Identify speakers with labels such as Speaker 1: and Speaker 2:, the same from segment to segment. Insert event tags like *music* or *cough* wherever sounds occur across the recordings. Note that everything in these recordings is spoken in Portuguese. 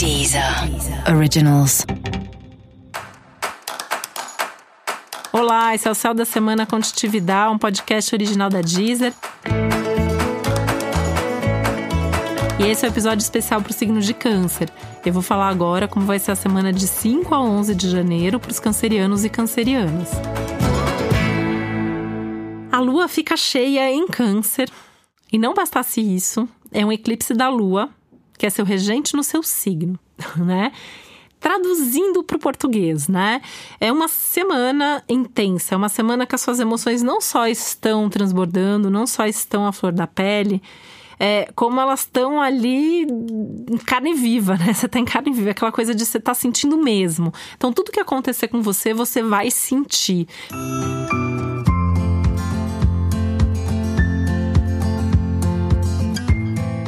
Speaker 1: Deezer Originals.
Speaker 2: Olá, esse é o Céu da Semana Contitividade, um podcast original da Deezer. E esse é o um episódio especial para o signo de Câncer. Eu vou falar agora como vai ser a semana de 5 a 11 de janeiro para os cancerianos e cancerianas. A lua fica cheia em Câncer. E não bastasse isso, é um eclipse da lua, que é seu regente no seu signo, *laughs* né? Traduzindo para o português, né? É uma semana intensa, é uma semana que as suas emoções não só estão transbordando, não só estão à flor da pele, é, como elas estão ali em carne viva, né? *laughs* Você tá em carne viva, aquela coisa de você estar tá sentindo mesmo. Então, tudo que acontecer com você, você vai sentir.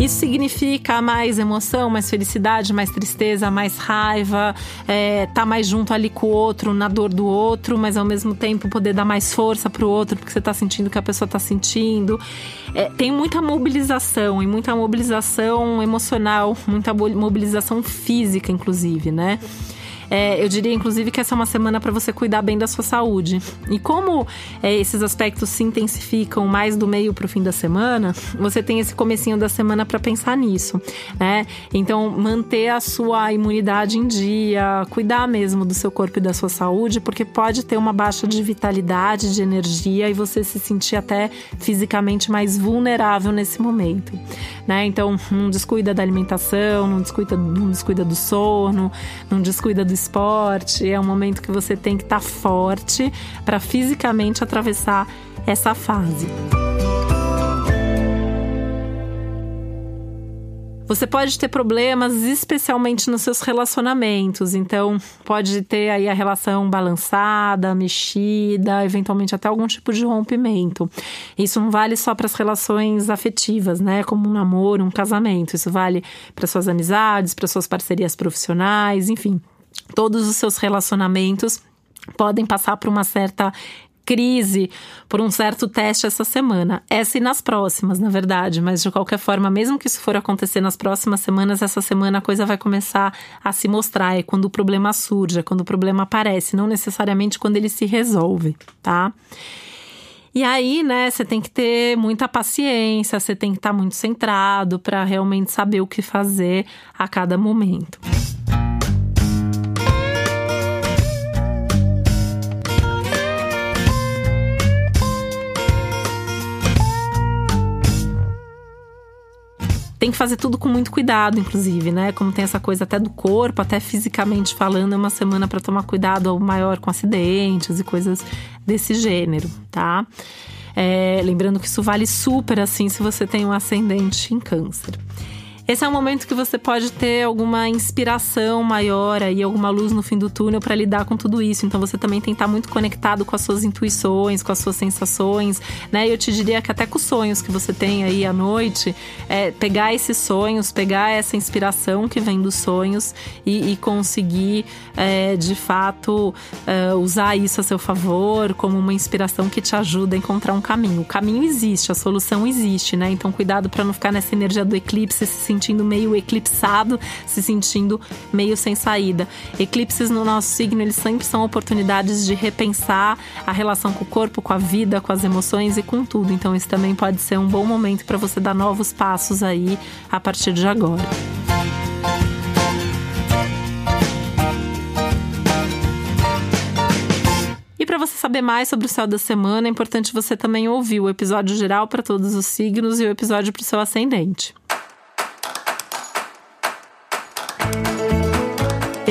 Speaker 2: Isso significa mais emoção, mais felicidade, mais tristeza, mais raiva, é, tá mais junto ali com o outro, na dor do outro, mas ao mesmo tempo poder dar mais força pro outro, porque você tá sentindo o que a pessoa tá sentindo. É, tem muita mobilização e muita mobilização emocional, muita mobilização física, inclusive, né? É, eu diria, inclusive, que essa é uma semana para você cuidar bem da sua saúde. E como é, esses aspectos se intensificam mais do meio para o fim da semana, você tem esse comecinho da semana para pensar nisso, né? Então, manter a sua imunidade em dia, cuidar mesmo do seu corpo e da sua saúde, porque pode ter uma baixa de vitalidade, de energia e você se sentir até fisicamente mais vulnerável nesse momento, né? Então, não descuida da alimentação, não descuida, não descuida do sono, não descuida do esporte, é um momento que você tem que estar tá forte para fisicamente atravessar essa fase. Você pode ter problemas, especialmente nos seus relacionamentos. Então, pode ter aí a relação balançada, mexida, eventualmente até algum tipo de rompimento. Isso não vale só para as relações afetivas, né? Como um namoro, um casamento. Isso vale para suas amizades, para suas parcerias profissionais, enfim todos os seus relacionamentos podem passar por uma certa crise, por um certo teste essa semana. Essa e nas próximas, na verdade, mas de qualquer forma, mesmo que isso for acontecer nas próximas semanas, essa semana a coisa vai começar a se mostrar. É quando o problema surge, é quando o problema aparece, não necessariamente quando ele se resolve, tá? E aí, né, você tem que ter muita paciência, você tem que estar muito centrado para realmente saber o que fazer a cada momento. Tem que fazer tudo com muito cuidado, inclusive, né? Como tem essa coisa até do corpo, até fisicamente falando, é uma semana para tomar cuidado maior com acidentes e coisas desse gênero, tá? É, lembrando que isso vale super assim se você tem um ascendente em câncer. Esse é um momento que você pode ter alguma inspiração maior aí, alguma luz no fim do túnel para lidar com tudo isso. Então você também tem que estar muito conectado com as suas intuições, com as suas sensações, né? E eu te diria que até com os sonhos que você tem aí à noite, é, pegar esses sonhos, pegar essa inspiração que vem dos sonhos e, e conseguir, é, de fato, é, usar isso a seu favor como uma inspiração que te ajuda a encontrar um caminho. O caminho existe, a solução existe, né? Então cuidado para não ficar nessa energia do eclipse se sentindo meio eclipsado, se sentindo meio sem saída. Eclipses no nosso signo, eles sempre são oportunidades de repensar a relação com o corpo, com a vida, com as emoções e com tudo. Então, isso também pode ser um bom momento para você dar novos passos aí a partir de agora. E para você saber mais sobre o céu da semana, é importante você também ouvir o episódio geral para todos os signos e o episódio para o seu ascendente.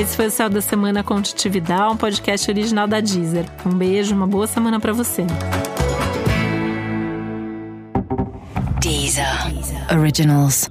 Speaker 2: Esse foi o Céu da Semana com Titividade, um podcast original da Deezer. Um beijo, uma boa semana para você.
Speaker 1: Deezer. Originals.